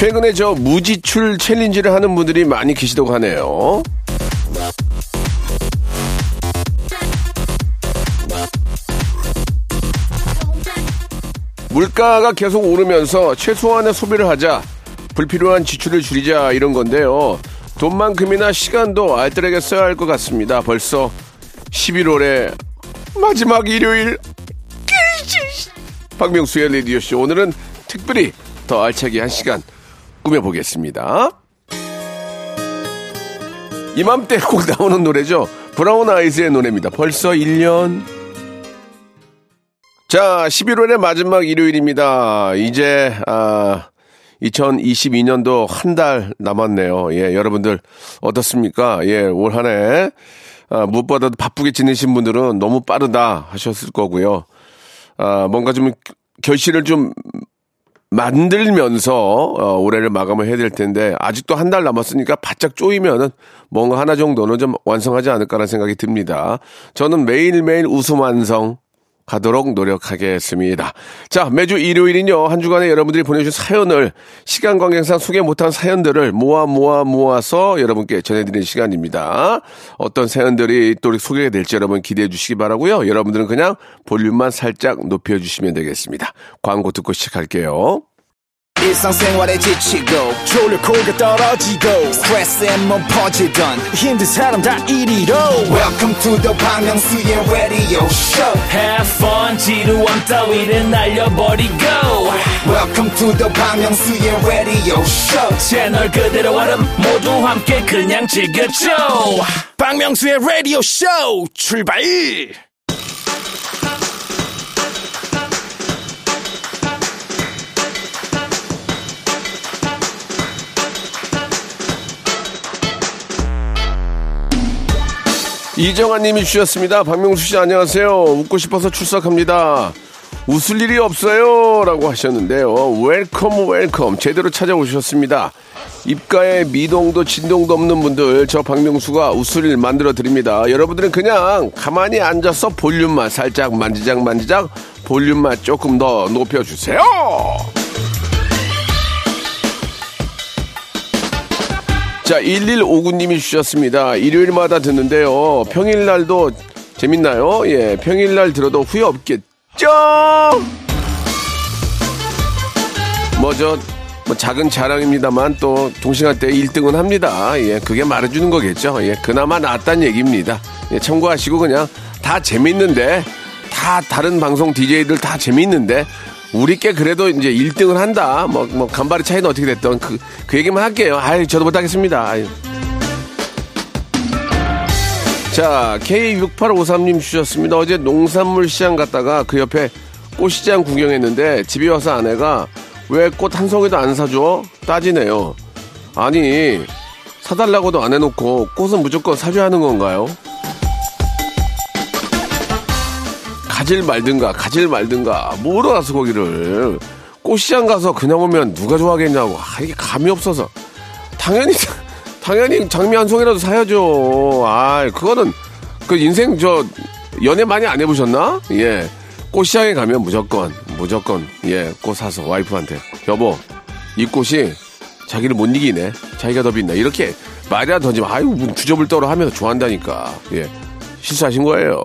최근에 저 무지출 챌린지를 하는 분들이 많이 계시다고 하네요 물가가 계속 오르면서 최소한의 소비를 하자 불필요한 지출을 줄이자 이런 건데요. 돈만큼이나 시간도 알뜰하게 써야 할 것 같습니다. 벌써 11월의 마지막 일요일. 박명수의 레디오쇼. 오늘은 특별히 더 알차게 한 시간 꾸며보겠습니다. 이맘때 꼭 나오는 노래죠. 브라운 아이즈의 노래입니다. 벌써 1년. 자, 11월의 마지막 일요일입니다. 이제, 아, 2022년도 한 달 남았네요. 예, 여러분들 어떻습니까? 예, 올 한 해, 아, 무엇보다도 바쁘게 지내신 분들은 너무 빠르다 하셨을 거고요. 아, 뭔가 좀 결실을 좀 만들면서 어, 올해를 마감을 해야 될 텐데 아직도 한 달 남았으니까 바짝 쪼이면은 뭔가 하나 정도는 좀 완성하지 않을까라는 생각이 듭니다. 저는 매일매일 웃음 완성 가도록 노력하겠습니다. 자, 매주 일요일은요, 한 주간에 여러분들이 보내주신 사연을 시간 관계상 소개 못한 사연들을 모아 모아 모아서 여러분께 전해드리는 시간입니다. 어떤 사연들이 또 소개가 될지 여러분 기대해 주시기 바라고요 여러분들은 그냥 볼륨만 살짝 높여주시면 되겠습니다. 광고 듣고 시작할게요. 일상생활에 지치고, 졸려 코가 떨어지고, 스트레스에 몸 퍼지던, 힘든 사람 다 이리로. welcome to the Bang Myung-soo's radio show Have fun 지루함 따위를 날려버리고 welcome to the Bang Myung-soo's radio show 채널 그대로 얼음 모두 함께 그냥 즐겨줘 박명수의 라디오쇼 출발. 이정아 님이 주셨습니다. 박명수 씨 안녕하세요. 웃고 싶어서 출석합니다. 웃을 일이 없어요. 라고 하셨는데요. welcome welcome 제대로 찾아오셨습니다. 입가에 미동도 진동도 없는 분들 저 박명수가 웃을 일 만들어 드립니다. 여러분들은 그냥 가만히 앉아서 볼륨만 살짝 만지작 만지작 볼륨만 조금 더 높여주세요. 자, 1159님이 주셨습니다. 일요일마다 듣는데요. 평일날도 재밌나요? 예, 평일날 들어도 후회 없겠죠? 뭐, 저, 뭐 작은 자랑입니다만 또 동시간 때 1등은 합니다. 예, 그게 말해주는 거겠죠. 예, 그나마 낫단 얘기입니다. 예, 참고하시고 그냥 다 재밌는데, 다 다른 방송 DJ들 다 재밌는데, 우리 께 그래도 이제 1등을 한다. 뭐, 뭐, 간발의 차이는 어떻게 됐던 그, 그 얘기만 할게요. 아이, 저도 못하겠습니다. 아유. 자, K6853님 주셨습니다. 어제 농산물 시장 갔다가 그 옆에 꽃시장 구경했는데 집에 와서 아내가 왜 꽃 한 송이도 안 사줘? 따지네요. 아니, 사달라고도 안 해놓고 꽃은 무조건 사줘야 하는 건가요? 가질 말든가, 가질 말든가, 뭐로 가서 거기를. 꽃시장 가서 그냥 오면 누가 좋아하겠냐고. 아, 이게 감이 없어서. 당연히, 당연히 장미 한 송이라도 사야죠. 아, 그거는, 그 인생 저, 연애 많이 안 해보셨나? 예. 꽃시장에 가면 무조건, 무조건, 예, 꽃 사서 와이프한테. 여보, 이 꽃이 자기를 못 이기네. 자기가 더 빛나. 이렇게 말이라도 던지면, 아유, 뭐 주접을 떨어 하면서 좋아한다니까. 예. 실수하신 거예요.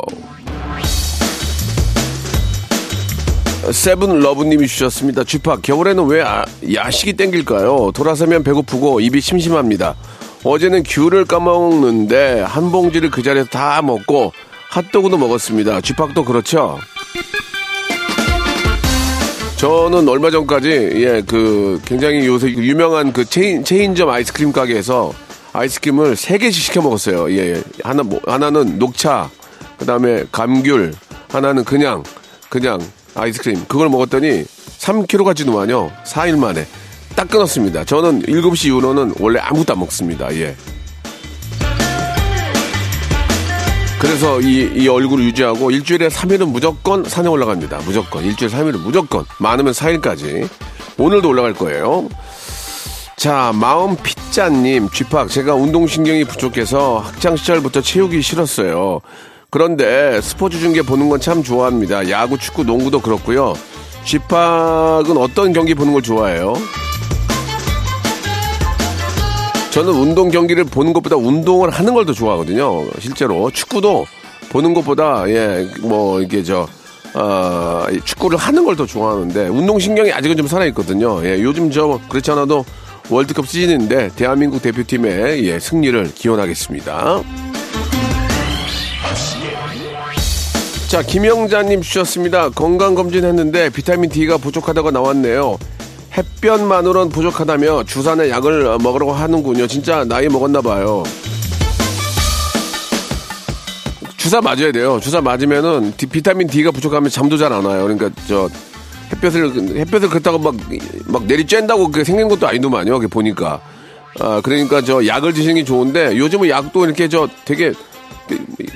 세븐 러브님이 주셨습니다. 쥐팍 겨울에는 왜 아- 야식이 땡길까요? 돌아서면 배고프고 입이 심심합니다. 어제는 귤을 까먹는데 한 봉지를 그 자리에서 다 먹고 핫도그도 먹었습니다. 쥐팍도 그렇죠? 저는 얼마 전까지 예 그 굉장히 요새 유명한 그 체인 체인점 아이스크림 가게에서 아이스크림을 세 개씩 시켜 먹었어요. 예, 예. 하나 뭐 하나는 녹차, 그다음에 감귤, 하나는 그냥 그냥 아이스크림 그걸 먹었더니 3kg가 찌더만요. 4일 만에 딱 끊었습니다. 저는 7시 이후로는 원래 아무것도 안 먹습니다. 예. 그래서 이, 이 얼굴을 유지하고 일주일에 3일은 무조건 산에 올라갑니다. 무조건. 일주일에 3일은 무조건. 많으면 4일까지. 오늘도 올라갈 거예요. 자, 마음 피자님, 쥐팍. 제가 운동신경이 부족해서 학창시절부터 체육이 싫었어요. 그런데 스포츠 중계 보는 건 참 좋아합니다. 야구, 축구, 농구도 그렇고요. 쥐팍은 어떤 경기 보는 걸 좋아해요? 저는 운동 경기를 보는 것보다 운동을 하는 걸 더 좋아하거든요. 실제로 축구도 보는 것보다 예 뭐 이게 저 어, 축구를 하는 걸 더 좋아하는데 운동 신경이 아직은 좀 살아 있거든요. 예, 요즘 저 그렇지 않아도 월드컵 시즌인데 대한민국 대표팀의 예, 승리를 기원하겠습니다. 자, 김영자님 주셨습니다. 건강검진 했는데 비타민 D가 부족하다고 나왔네요. 햇볕만으로는 부족하다며 주사나 약을 먹으라고 하는군요. 진짜 나이 먹었나 봐요. 주사 맞아야 돼요. 주사 맞으면은 디- 비타민 D가 부족하면 잠도 잘 안 와요. 그러니까 저 햇볕을 햇볕을 그렇다고 막 막 내리 쬐다고 그게 생긴 것도 아니더만요. 그게 보니까. 아 그러니까 저 약을 드시는 게 좋은데 요즘은 약도 이렇게 저 되게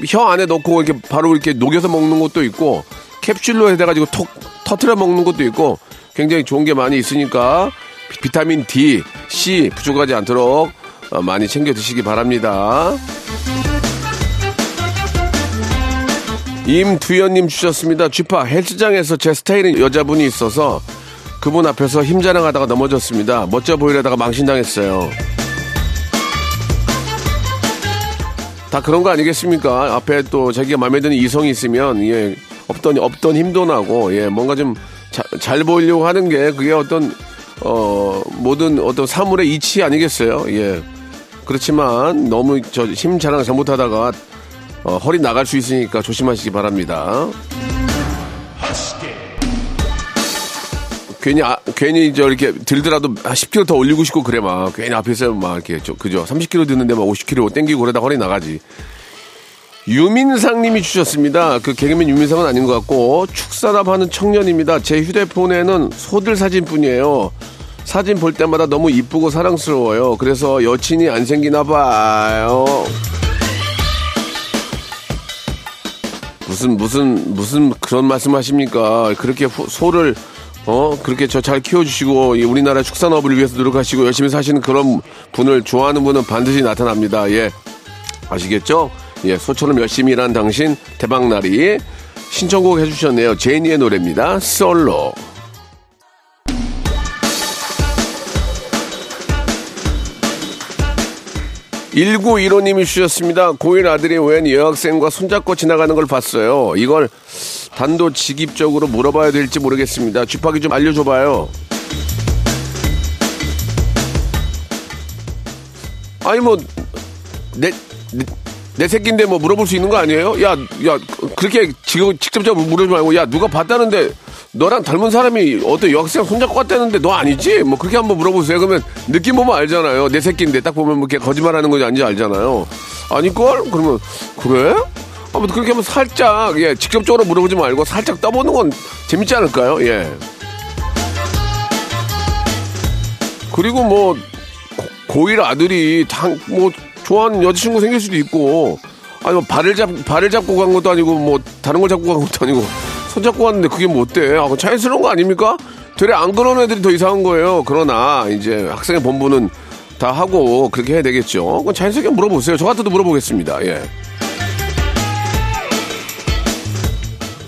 혀 안에 넣고 이렇게 바로 이렇게 녹여서 먹는 것도 있고 캡슐로 해가지고 톡 터트려 먹는 것도 있고 굉장히 좋은 게 많이 있으니까 비- 비타민 D, C 부족하지 않도록 어, 많이 챙겨 드시기 바랍니다. 임두현님 주셨습니다. 쥐파 헬스장에서 제 스타일인 여자분이 있어서 그분 앞에서 힘 자랑하다가 넘어졌습니다. 멋져 보이려다가 망신당했어요. 다 그런 거 아니겠습니까? 앞에 또 자기가 마음에 드는 이성이 있으면 예 없던 없던 힘도 나고 예 뭔가 좀 잘 보이려고 하는 게 그게 어떤 어 모든 어떤 사물의 이치 아니겠어요? 예 그렇지만 너무 저 힘 자랑 잘못하다가 어, 허리 나갈 수 있으니까 조심하시기 바랍니다. 괜히 아, 괜히 저 이렇게 들더라도 10kg 더 올리고 싶고 그래 막 괜히 앞에서 막 이렇게 저, 그죠 30kg 드는데 막 50kg 땡기고 그러다 허리 나가지. 유민상님이 주셨습니다. 그 개그맨 유민상은 아닌 것 같고 축산업하는 청년입니다. 제 휴대폰에는 소들 사진뿐이에요. 사진 볼 때마다 너무 이쁘고 사랑스러워요. 그래서 여친이 안 생기나 봐요. 무슨 무슨 무슨 그런 말씀하십니까? 그렇게 후- 소를 어 그렇게 저 잘 키워주시고 이 우리나라 축산업을 위해서 노력하시고 열심히 사시는 그런 분을 좋아하는 분은 반드시 나타납니다. 예 아시겠죠? 예 소처럼 열심히 일한 당신 대박나리 신청곡 해주셨네요. 제니의 노래입니다. 솔로. 1915님이 주셨습니다. 고1 아들이 웬 여학생과 손잡고 지나가는 걸 봤어요. 이걸 단도직입적으로 물어봐야 될지 모르겠습니다. 쥐파기 좀 알려줘봐요. 아니 뭐 내 내, 내 새끼인데 뭐 물어볼 수 있는 거 아니에요? 야, 야 그렇게 지금 직접적으로 물어보지 말고 야 누가 봤다는데 너랑 닮은 사람이 어떤 여학생 손잡고 갔다는데 너 아니지? 뭐 그렇게 한번 물어보세요. 그러면 느낌 보면 알잖아요. 내 새끼인데 딱 보면 뭐 이렇게 거짓말하는 건지 아닌지 알잖아요. 아니걸? 그러면 그래? 아무 그렇게 하면 살짝 예 직접적으로 물어보지 말고 살짝 떠보는 건 재밌지 않을까요? 예. 그리고 뭐 고, 고1 아들이 당, 뭐 좋아하는 여자친구 생길 수도 있고 아니 뭐 발을 잡 발을 잡고 간 것도 아니고 뭐 다른 걸 잡고 간 것도 아니고 손 잡고 갔는데 그게 뭐 어때? 아, 자연스러운 거 아닙니까? 되레 안 그런 애들이 더 이상한 거예요. 그러나 이제 학생의 본부는 다 하고 그렇게 해야 되겠죠. 그건 자연스럽게 물어보세요. 저 같아도 물어보겠습니다. 예.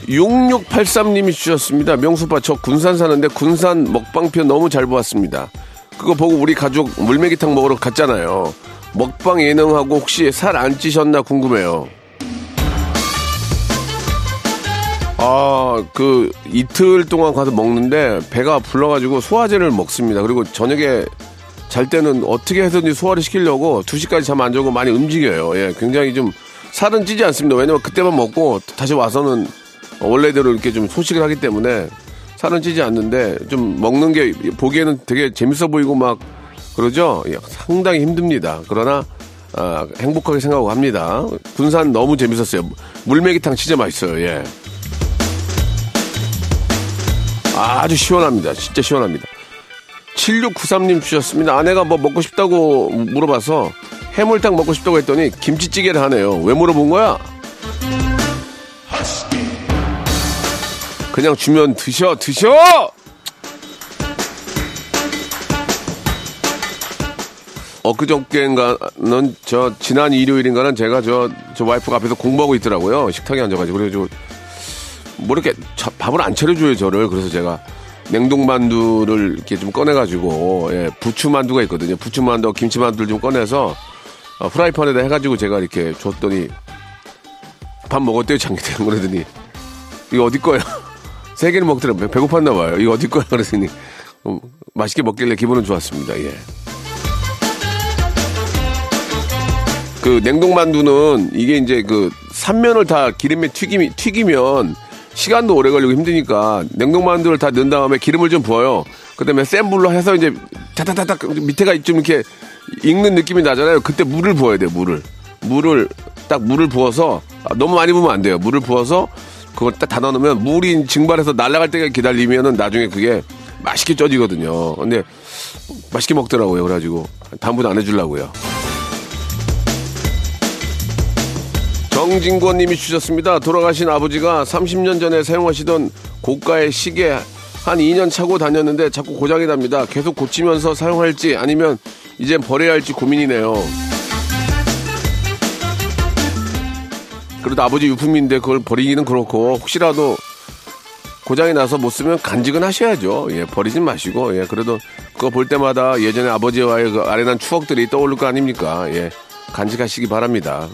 6683님이 주셨습니다. 명수빠, 저 군산 사는데 군산 먹방편 너무 잘 보았습니다. 그거 보고 우리 가족 물메기탕 먹으러 갔잖아요. 먹방 예능하고 혹시 살 안 찌셨나 궁금해요. 아, 그 이틀 동안 가서 먹는데 배가 불러가지고 소화제를 먹습니다. 그리고 저녁에 잘 때는 어떻게 해서든지 소화를 시키려고 2시까지 잠 안 자고 많이 움직여요. 예, 굉장히 좀 살은 찌지 않습니다. 왜냐면 그때만 먹고 다시 와서는 원래대로 이렇게 좀 소식을 하기 때문에 살은 찌지 않는데 좀 먹는 게 보기에는 되게 재밌어 보이고 막 그러죠. 예, 상당히 힘듭니다. 그러나 아, 행복하게 생각하고 합니다. 군산 너무 재밌었어요. 물메기탕 진짜 맛있어요. 예. 아주 시원합니다. 진짜 시원합니다. 7693님 주셨습니다. 아내가 뭐 먹고 싶다고 물어봐서 해물탕 먹고 싶다고 했더니 김치찌개를 하네요. 왜 물어본 거야? 그냥 주면 드셔, 드셔! 엊그저께인가는 저 지난 일요일인가는 제가 저, 저 와이프가 앞에서 공부하고 있더라고요. 식탁에 앉아가지고. 그래가지고 뭐 이렇게 자- 밥을 안 차려줘요, 저를. 그래서 제가 냉동만두를 이렇게 좀 꺼내가지고, 예, 부추만두가 있거든요. 부추만두, 김치만두를 좀 꺼내서 어, 프라이팬에다 해가지고 제가 이렇게 줬더니 밥 먹었대요, 장기태형. 그러더니 이거 어디 거야? 세 개를 먹더라고요. 배고팠나 봐요. 이거 어디 거야? 그러더니 음, 맛있게 먹길래 기분은 좋았습니다. 예. 그 냉동만두는 이게 이제 그 삼면을 다 기름에 튀김이 튀기면 시간도 오래 걸리고 힘드니까 냉동 만두를 다 넣은 다음에 기름을 좀 부어요. 그다음에 센 불로 해서 이제 타타타타 밑에가 좀 이렇게 익는 느낌이 나잖아요. 그때 물을 부어야 돼요. 물을 물을 딱 물을 부어서 아, 너무 많이 부으면 안 돼요. 물을 부어서 그걸 딱 닫아 놓으면 물이 증발해서 날아갈 때까지 기다리면은 나중에 그게 맛있게 쪄지거든요. 근데 맛있게 먹더라고요. 그래가지고 다음부터 안 해주려고요. 정진권 님이 주셨습니다. 돌아가신 아버지가 30년 전에 사용하시던 고가의 시계 한 2년 차고 다녔는데 자꾸 고장이 납니다. 계속 고치면서 사용할지 아니면 이제 버려야 할지 고민이네요. 그래도 아버지 유품인데 그걸 버리기는 그렇고 혹시라도 고장이 나서 못 쓰면 간직은 하셔야죠. 예, 버리진 마시고 예, 그래도 그거 볼 때마다 예전에 아버지와의 그 아련한 추억들이 떠오를 거 아닙니까? 예, 간직하시기 바랍니다.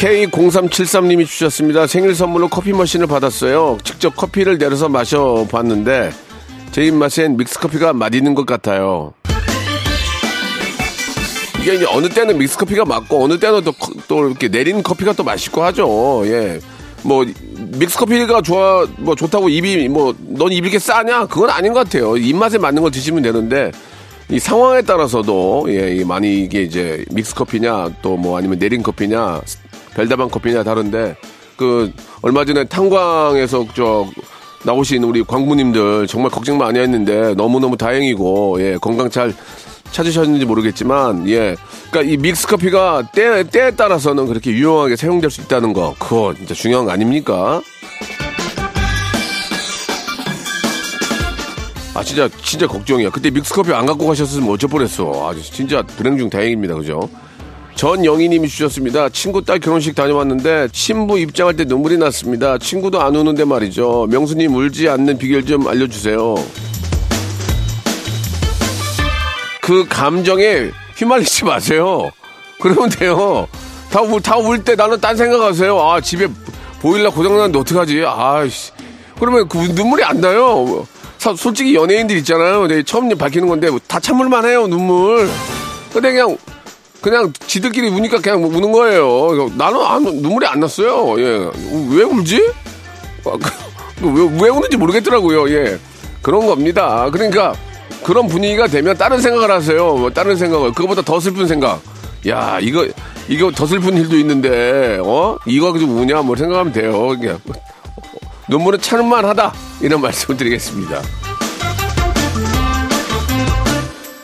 K0373님이 주셨습니다. 생일 선물로 커피 머신을 받았어요. 직접 커피를 내려서 마셔봤는데 제 입맛엔 믹스커피가 맛있는 것 같아요. 이게 이제 어느 때는 믹스커피가 맞고 어느 때는 또, 커- 또 이렇게 내린 커피가 또 맛있고 하죠. 예. 뭐 믹스커피가 좋아 뭐 좋다고 입이 뭐 넌 입이 이렇게 싸냐? 그건 아닌 것 같아요. 입맛에 맞는 걸 드시면 되는데 이 상황에 따라서도 예, 이 많이 이게 이제 믹스커피냐 또 뭐 아니면 내린 커피냐 별다방 커피냐 다른데 그 얼마 전에 탄광에서 저 나오신 우리 광부님들 정말 걱정 많이 했는데 너무너무 다행이고 예 건강 잘 찾으셨는지 모르겠지만 예 그러니까 이 믹스 커피가 때 때에 따라서는 그렇게 유용하게 사용될 수 있다는 거 그거 진짜 중요한 거 아닙니까? 아 진짜 진짜 걱정이야. 그때 믹스 커피 안 갖고 가셨으면 어쩔 뻔했어. 아 진짜 불행 중 다행입니다. 그죠? 전영희님이 주셨습니다. 친구 딸 결혼식 다녀왔는데 신부 입장할 때 눈물이 났습니다. 친구도 안 우는데 말이죠. 명수님 울지 않는 비결 좀 알려주세요. 그 감정에 휘말리지 마세요. 그러면 돼요. 다 울, 다 울 때 나는 딴 생각하세요. 아, 집에 보일러 고장났는데 어떡하지? 아이씨. 그러면 그 눈물이 안 나요. 사- 솔직히 연예인들 있잖아요. 네, 처음 밝히는 건데 다 참을만 해요, 눈물. 근데 그냥, 그냥 지들끼리 우니까 그냥 우는 거예요. 나는 안, 눈물이 안 났어요. 예. 왜 울지? 아, 그, 왜, 왜 우는지 모르겠더라고요. 예. 그런 겁니다. 그러니까 그런 분위기가 되면 다른 생각을 하세요. 뭐 다른 생각을. 그거보다 더 슬픈 생각. 야, 이거, 이거 더 슬픈 일도 있는데, 어? 이거 가지고 우냐? 뭐 생각하면 돼요. 그냥. 눈물은 참을만 하다. 이런 말씀을 드리겠습니다.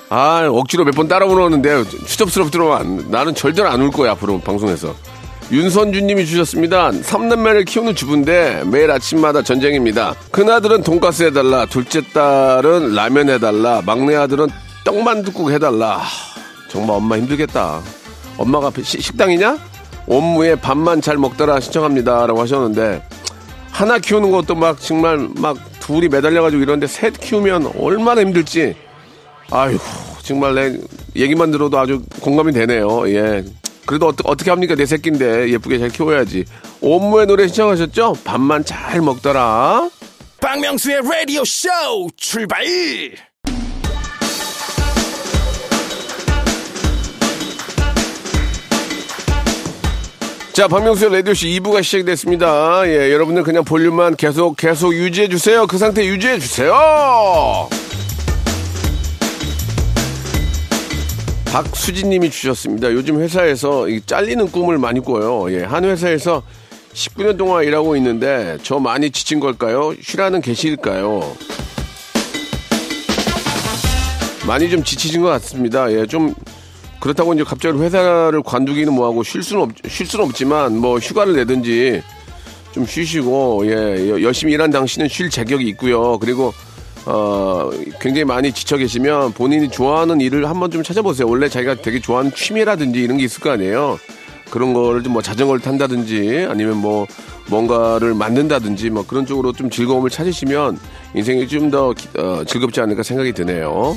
아, 억지로 몇 번 따라 부르는데 추접스럽더만 나는 절대로 안 울 거야, 앞으로 방송에서. 윤선주님이 주셨습니다. 삼남매를 키우는 주부인데 매일 아침마다 전쟁입니다. 큰아들은 돈가스 해달라, 둘째 딸은 라면 해달라, 막내 아들은 떡만둣국 해달라. 정말 엄마 힘들겠다. 엄마가 시- 식당이냐? 업무에 밥만 잘 먹더라 신청합니다. 라고 하셨는데 하나 키우는 것도 막 정말 막 둘이 매달려가지고 이런데 셋 키우면 얼마나 힘들지. 아유 정말 내 얘기만 들어도 아주 공감이 되네요. 예. 그래도 어떠, 어떻게 합니까 내 새끼인데 예쁘게 잘 키워야지. 옴무의 노래 신청하셨죠? 밥만 잘 먹더라. 박명수의 라디오 쇼 출발! 자, 박명수의 라디오쇼 2부가 시작됐습니다. 예, 여러분들 그냥 볼륨만 계속, 계속 유지해주세요. 그 상태 유지해주세요. 박수진 님이 주셨습니다. 요즘 회사에서 이 잘리는 꿈을 많이 꿔요. 예, 한 회사에서 19년 동안 일하고 있는데 저 많이 지친 걸까요? 쉬라는 계실까요? 많이 좀 지치신 것 같습니다. 예, 좀 그렇다고 이제 갑자기 회사를 관두기는 뭐하고 쉴 수는 없, 쉴 수는 없지만 뭐 휴가를 내든지 좀 쉬시고 예, 여- 열심히 일한 당신은 쉴 자격이 있고요. 그리고 어, 굉장히 많이 지쳐 계시면 본인이 좋아하는 일을 한번 좀 찾아보세요. 원래 자기가 되게 좋아하는 취미라든지 이런 게 있을 거 아니에요. 그런 거를 좀 뭐 자전거를 탄다든지 아니면 뭐 뭔가를 만든다든지 뭐 그런 쪽으로 좀 즐거움을 찾으시면 인생이 좀더 어, 즐겁지 않을까 생각이 드네요.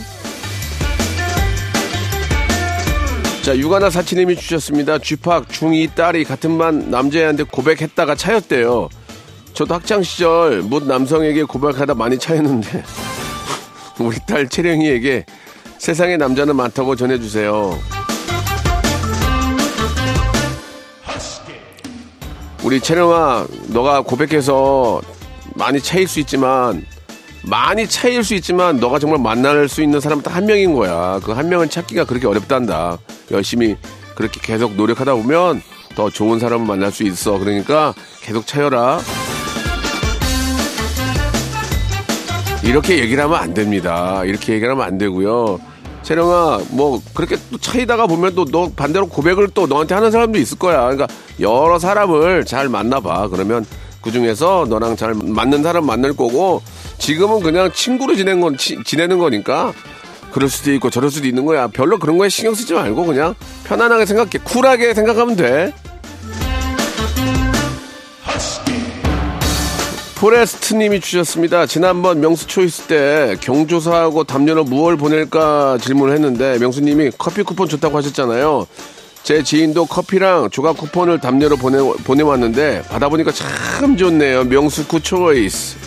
자, 육아나 사치님이 주셨습니다. 쥐팍 중2 딸이 같은 반 남자애한테 고백했다가 차였대요. 저도 학창 시절 못 남성에게 고백하다 많이 차였는데 우리 딸 채령이에게 세상에 남자는 많다고 전해주세요. 우리 채령아, 너가 고백해서 많이 차일 수 있지만 많이 차일 수 있지만 너가 정말 만날 수 있는 사람은 딱 한 명인 거야. 그 한 명을 찾기가 그렇게 어렵단다. 열심히 그렇게 계속 노력하다 보면 더 좋은 사람을 만날 수 있어. 그러니까 계속 차여라. 이렇게 얘기를 하면 안 됩니다. 이렇게 얘기를 하면 안 되고요. 채령아, 뭐, 그렇게 또 차이다가 보면 또 너 반대로 고백을 또 너한테 하는 사람도 있을 거야. 그러니까 여러 사람을 잘 만나봐. 그러면 그 중에서 너랑 잘 맞는 사람 만날 거고 지금은 그냥 친구로 지내는 건, 치- 지내는 거니까 그럴 수도 있고 저럴 수도 있는 거야. 별로 그런 거에 신경 쓰지 말고 그냥 편안하게 생각해. 쿨하게 생각하면 돼. 포레스트님이 주셨습니다. 지난번 명수 초이스 때 경조사하고 담요로 무얼 보낼까 질문을 했는데 명수님이 커피 쿠폰 좋다고 하셨잖아요. 제 지인도 커피랑 조각 쿠폰을 담요로 보내, 보내왔는데 받아보니까 참 좋네요. 명수 쿠 초이스.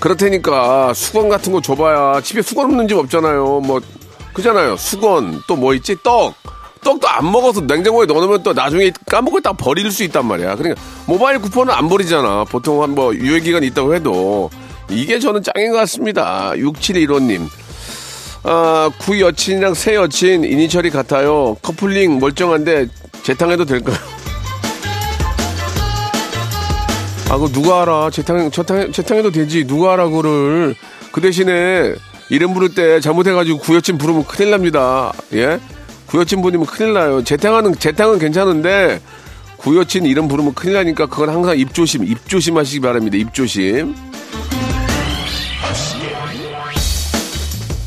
그렇다니까 수건 같은 거 줘봐야 집에 수건 없는 집 없잖아요. 뭐 그잖아요. 수건 또 뭐 있지 떡. 떡도 안 먹어서 냉장고에 넣어놓으면 또 나중에 까먹고 딱 버릴 수 있단 말이야. 그러니까 모바일 쿠폰은 안 버리잖아. 보통 한 뭐 유효 기간 있다고 해도 이게 저는 짱인 것 같습니다. 6715님. 아, 구 여친이랑 새 여친 이니셜이 같아요. 커플링 멀쩡한데 재탕해도 될까요? 아, 그 누가 알아? 재탕, 재탕, 재탕해도 되지. 누가 알아, 그거를. 그 대신에 이름 부를 때 잘못해가지고 구여친 부르면 큰일 납니다. 예? 구여친 부르면 큰일 나요. 재탕하는, 재탕은 괜찮은데 구여친 이름 부르면 큰일 나니까 그건 항상 입조심, 입조심 하시기 바랍니다. 입조심.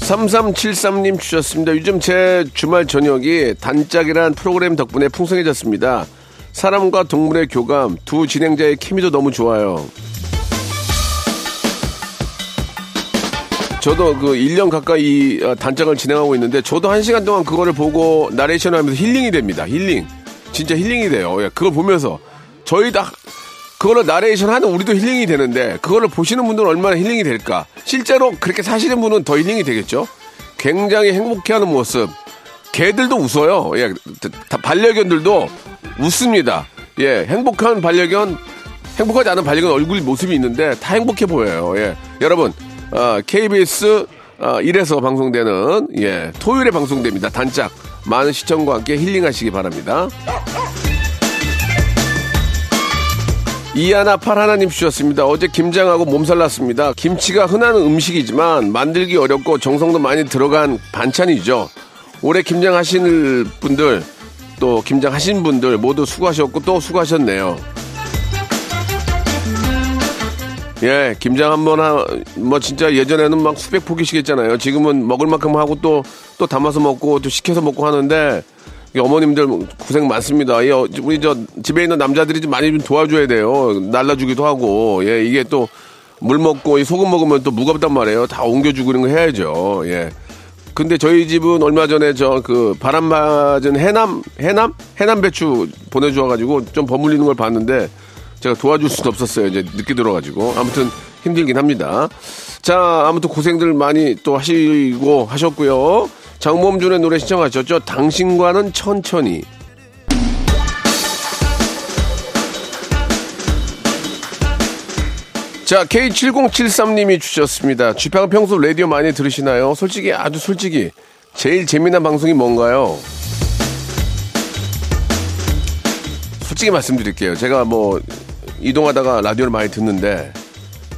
3373님 주셨습니다. 요즘 제 주말 저녁이 단짝이란 프로그램 덕분에 풍성해졌습니다. 사람과 동물의 교감, 두 진행자의 케미도 너무 좋아요. 저도 그 1년 가까이 어, 단짝을 진행하고 있는데 저도 한 시간 동안 그거를 보고 나레이션 하면서 힐링이 됩니다. 힐링. 진짜 힐링이 돼요. 예, 그걸 보면서 저희 다 그거를 나레이션 하는 우리도 힐링이 되는데 그거를 보시는 분들은 얼마나 힐링이 될까? 실제로 그렇게 사시는 분은 더 힐링이 되겠죠? 굉장히 행복해하는 모습. 개들도 웃어요. 예, 다 반려견들도 웃습니다. 예, 행복한 반려견, 행복하지 않은 반려견 얼굴 모습이 있는데 다 행복해 보여요. 예, 여러분, 어, KBS 어, 1에서 방송되는 예, 토요일에 방송됩니다. 단짝 많은 시청과 함께 힐링하시기 바랍니다. 이하나 팔하나님 주셨습니다. 어제 김장하고 몸살 났습니다. 김치가 흔한 음식이지만 만들기 어렵고 정성도 많이 들어간 반찬이죠. 올해 김장하실 분들 또 김장하신 분들 모두 수고하셨고 또 수고하셨네요. 예, 김장 한번 하, 뭐 진짜 예전에는 막 수백 포기씩 했잖아요. 지금은 먹을 만큼 하고 또, 또 담아서 먹고 또 시켜서 먹고 하는데 이 어머님들 고생 많습니다. 예, 우리 저 집에 있는 남자들이 좀 많이 좀 도와줘야 돼요. 날라주기도 하고, 예, 이게 또 물 먹고 이 소금 먹으면 또 무겁단 말이에요. 다 옮겨주고 이런 거 해야죠. 예. 근데 저희 집은 얼마 전에 저 그 바람 맞은 해남, 해남? 해남 배추 보내주어가지고 좀 버물리는 걸 봤는데 제가 도와줄 수는 없었어요. 이제 늦게 들어가지고. 아무튼 힘들긴 합니다. 자, 아무튼 고생들 많이 또 하시고 하셨고요. 장범준의 노래 신청하셨죠? 당신과는 천천히. 자, K7073님이 주셨습니다. 쥐파가 평소 라디오 많이 들으시나요? 솔직히, 아주 솔직히, 제일 재미난 방송이 뭔가요? 솔직히 말씀드릴게요. 제가 뭐 이동하다가 라디오를 많이 듣는데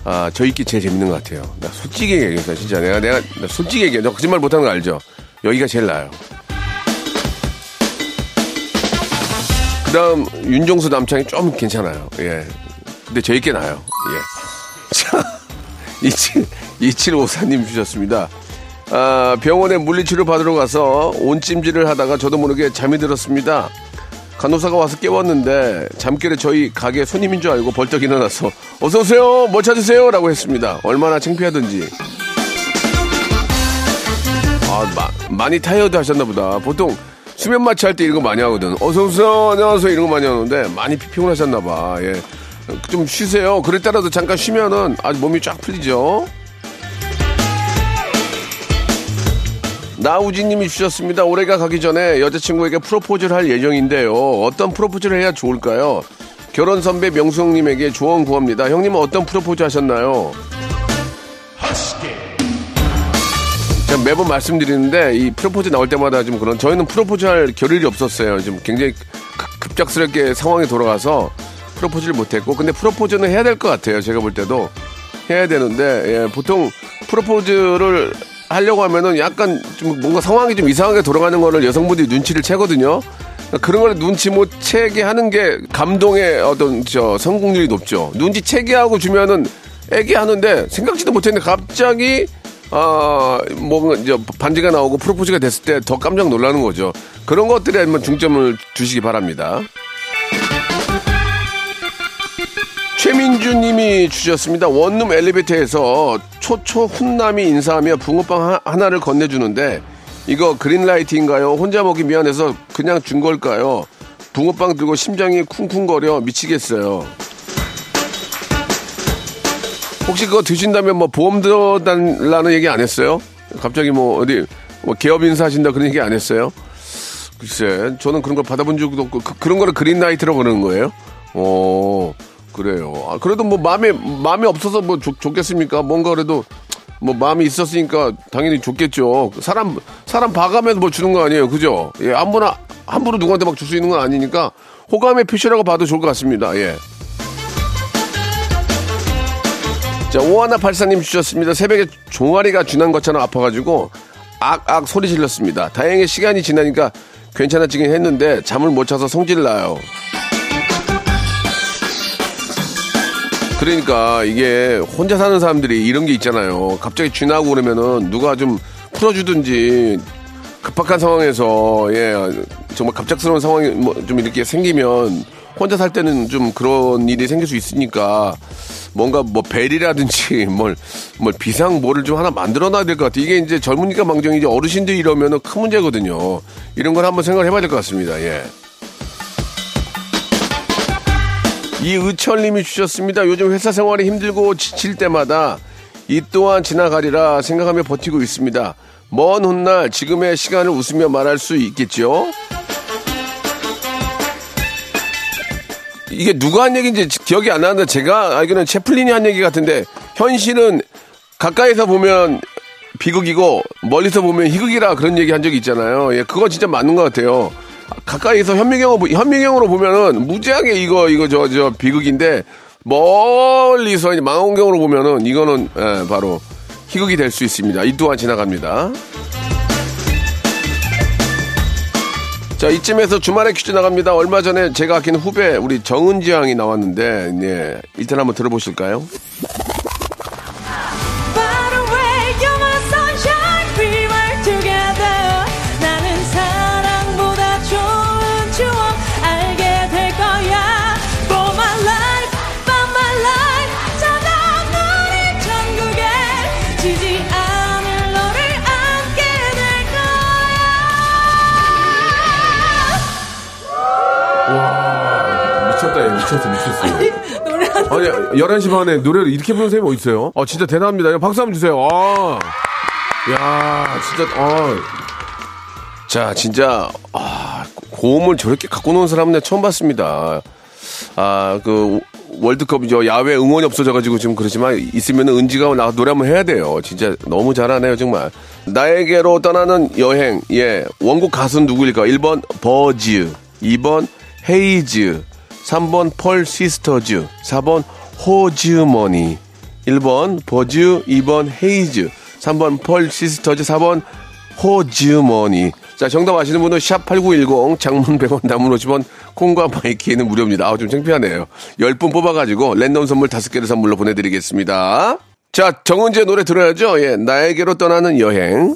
아, 저희끼 제일 재밌는 것 같아요. 나 솔직히 얘기해서 진짜 내가 내가 나 솔직히 얘기해. 너 거짓말 못하는 거 알죠? 여기가 제일 나아요. 그다음 윤종수 남창이 좀 괜찮아요. 예. 근데 저희께 나아요. 예. 자, 27, 2754님 주셨습니다. 아, 병원에 물리치료 받으러 가서 온찜질을 하다가 저도 모르게 잠이 들었습니다. 간호사가 와서 깨웠는데 잠결에 저희 가게 손님인 줄 알고 벌떡 일어나서 어서 오세요 뭐 찾으세요? 라고 했습니다. 얼마나 창피하던지. 아 마- 많이 타이어드 하셨나 보다. 보통 수면 마취 할 때 이런 거 많이 하거든. 어서 오세요 안녕하세요 이런 거 많이 하는데 많이 피곤하셨나 봐예좀 쉬세요. 그럴 때라도 잠깐 쉬면은 아주 몸이 쫙 풀리죠 나우지님이 주셨습니다. 올해가 가기 전에 여자친구에게 프로포즈를 할 예정인데요. 어떤 프로포즈를 해야 좋을까요? 결혼 선배 명수 형님에게 조언 구합니다. 형님은 어떤 프로포즈 하셨나요? 제가 매번 말씀드리는데 이 프로포즈 나올 때마다 좀 그런 저희는 프로포즈 할 겨를이 없었어요. 좀 굉장히 급- 급작스럽게 상황이 돌아가서 프로포즈를 못했고 근데 프로포즈는 해야 될 것 같아요. 제가 볼 때도 해야 되는데 예, 보통 프로포즈를 하려고 하면은 약간 좀 뭔가 상황이 좀 이상하게 돌아가는 거를 여성분들이 눈치를 채거든요. 그런 걸 눈치 못 채게 하는 게 감동의 어떤 저 성공률이 높죠. 눈치 채게 하고 주면은 애기 하는데 생각지도 못했는데 갑자기 아, 뭔가 이제 반지가 나오고 프로포즈가 됐을 때 더 깜짝 놀라는 거죠. 그런 것들에 한번 중점을 두시기 바랍니다. 최민주 님이 주셨습니다. 원룸 엘리베이터에서 초초 훈남이 인사하며 붕어빵 하- 하나를 건네주는데 이거 그린라이트인가요? 혼자 먹기 미안해서 그냥 준 걸까요? 붕어빵 들고 심장이 쿵쿵거려 미치겠어요. 혹시 그거 드신다면 뭐 보험 들어달라는 얘기 안 했어요? 갑자기 뭐 어디 뭐 개업 인사하신다 그런 얘기 안 했어요? 글쎄, 저는 그런 걸 받아본 적도 없고 그, 런 거를 그린라이트라고 그러는 거예요? 어, 그래요. 아, 그래도 뭐 마음에 마음이 없어서 뭐 좋, 좋겠습니까? 뭔가 그래도 뭐 마음이 있었으니까 당연히 좋겠죠. 사람 사람 봐가면서 뭐 주는 거 아니에요, 그죠? 예, 아무나 함부로 누구한테 막 줄 수 있는 건 아니니까 호감의 표시라고 봐도 좋을 것 같습니다. 예. 자, 오하나 팔사님 주셨습니다. 새벽에 종아리가 쥐난 것처럼 아파가지고 악악 소리 질렀습니다. 다행히 시간이 지나니까 괜찮아지긴 했는데 잠을 못 자서 성질 나요. 그러니까 이게 혼자 사는 사람들이 이런 게 있잖아요. 갑자기 쥐나고 그러면은 누가 좀 풀어주든지 급박한 상황에서 예 정말 갑작스러운 상황이 뭐 좀 이렇게 생기면 혼자 살 때는 좀 그런 일이 생길 수 있으니까 뭔가 뭐 벨이라든지 뭘, 뭘 비상 뭐를 좀 하나 만들어 놔야 될 것 같아. 이게 이제 젊으니까 망정이지 어르신들이 이러면은 큰 문제거든요. 이런 걸 한번 생각을 해봐야 될 것 같습니다. 예. 이의철님이 주셨습니다. 요즘 회사 생활이 힘들고 지칠 때마다 이 또한 지나가리라 생각하며 버티고 있습니다. 먼 훗날 지금의 시간을 웃으며 말할 수 있겠죠? 이게 누가 한 얘기인지 기억이 안 나는데 제가 알기로는 채플린이 한 얘기 같은데 현실은 가까이서 보면 비극이고 멀리서 보면 희극이라 그런 얘기 한 적이 있잖아요. 예, 그거 진짜 맞는 것 같아요. 가까이서 현미경으로, 현미경으로 보면은 무지하게 이거, 이거, 저, 저, 비극인데 멀리서 이제 망원경으로 보면은 이거는 예, 바로 희극이 될 수 있습니다. 이 또한 지나갑니다. 자, 이쯤에서 주말에 퀴즈 나갑니다. 얼마 전에 제가 아낀 후배, 우리 정은지 양이 나왔는데, 예, 일단 한번 들어보실까요? 노래 한 아니, 11시 반에 노래를 이렇게 부르는 사람이 어딨어요? 아, 진짜 대단합니다. 박수 한번 주세요. 아. 야, 진짜, 아. 자, 진짜, 아, 고음을 저렇게 갖고 노는 사람은 내가 처음 봤습니다. 아, 그, 월드컵이죠. 야외 응원이 없어져가지고 지금 그렇지만 있으면 은지가 나가 노래 한번 해야 돼요. 진짜 너무 잘하네요, 정말. 나에게로 떠나는 여행. 예. 원곡 가수는 누구일까? 1번 버즈, 2번 헤이즈, 3번 펄 시스터즈, 4번 호주머니, 1번 버즈, 2번 헤이즈, 3번 펄 시스터즈, 4번 호주머니. 자, 정답 아시는 분은 샵8910 장문 100원 단문 50원 콩과 마이케이는 무료입니다. 아, 좀 창피하네요. 10분 뽑아가지고 랜덤 선물 5개를 선물로 보내드리겠습니다. 자, 정은지의 노래 들어야죠. 예, 나에게로 떠나는 여행.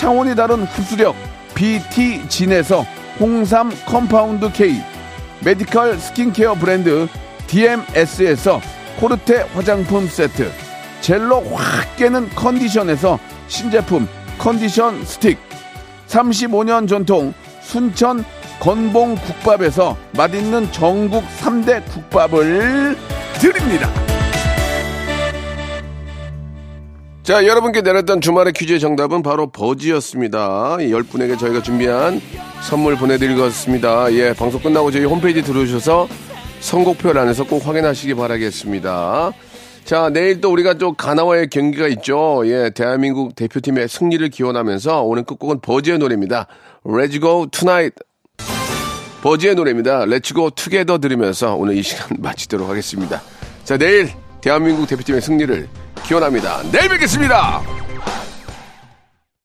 차원이 다른 흡수력 BT진에서 홍삼 compound K, 메디컬 스킨케어 브랜드 DMS에서 코르테 화장품 세트, 젤로 확 깨는 컨디션에서 신제품 컨디션 스틱, 35년 전통 순천 건봉 국밥에서 맛있는 전국 3대 국밥을 드립니다. 자, 여러분께 내렸던 주말의 퀴즈의 정답은 바로 버지였습니다. 10분에게 저희가 준비한 선물 보내드리겠습니다. 예, 방송 끝나고 저희 홈페이지 들어오셔서 선곡표 안에서 꼭 확인하시기 바라겠습니다. 자, 내일 또 우리가 또 가나와의 경기가 있죠. 예, 대한민국 대표팀의 승리를 기원하면서 오늘 끝곡은 버지의 노래입니다. Let's go tonight. 버지의 노래입니다. Let's go together 들으면서 오늘 이 시간 마치도록 하겠습니다. 자, 내일 대한민국 대표팀의 승리를 기원합니다. 내일 뵙겠습니다.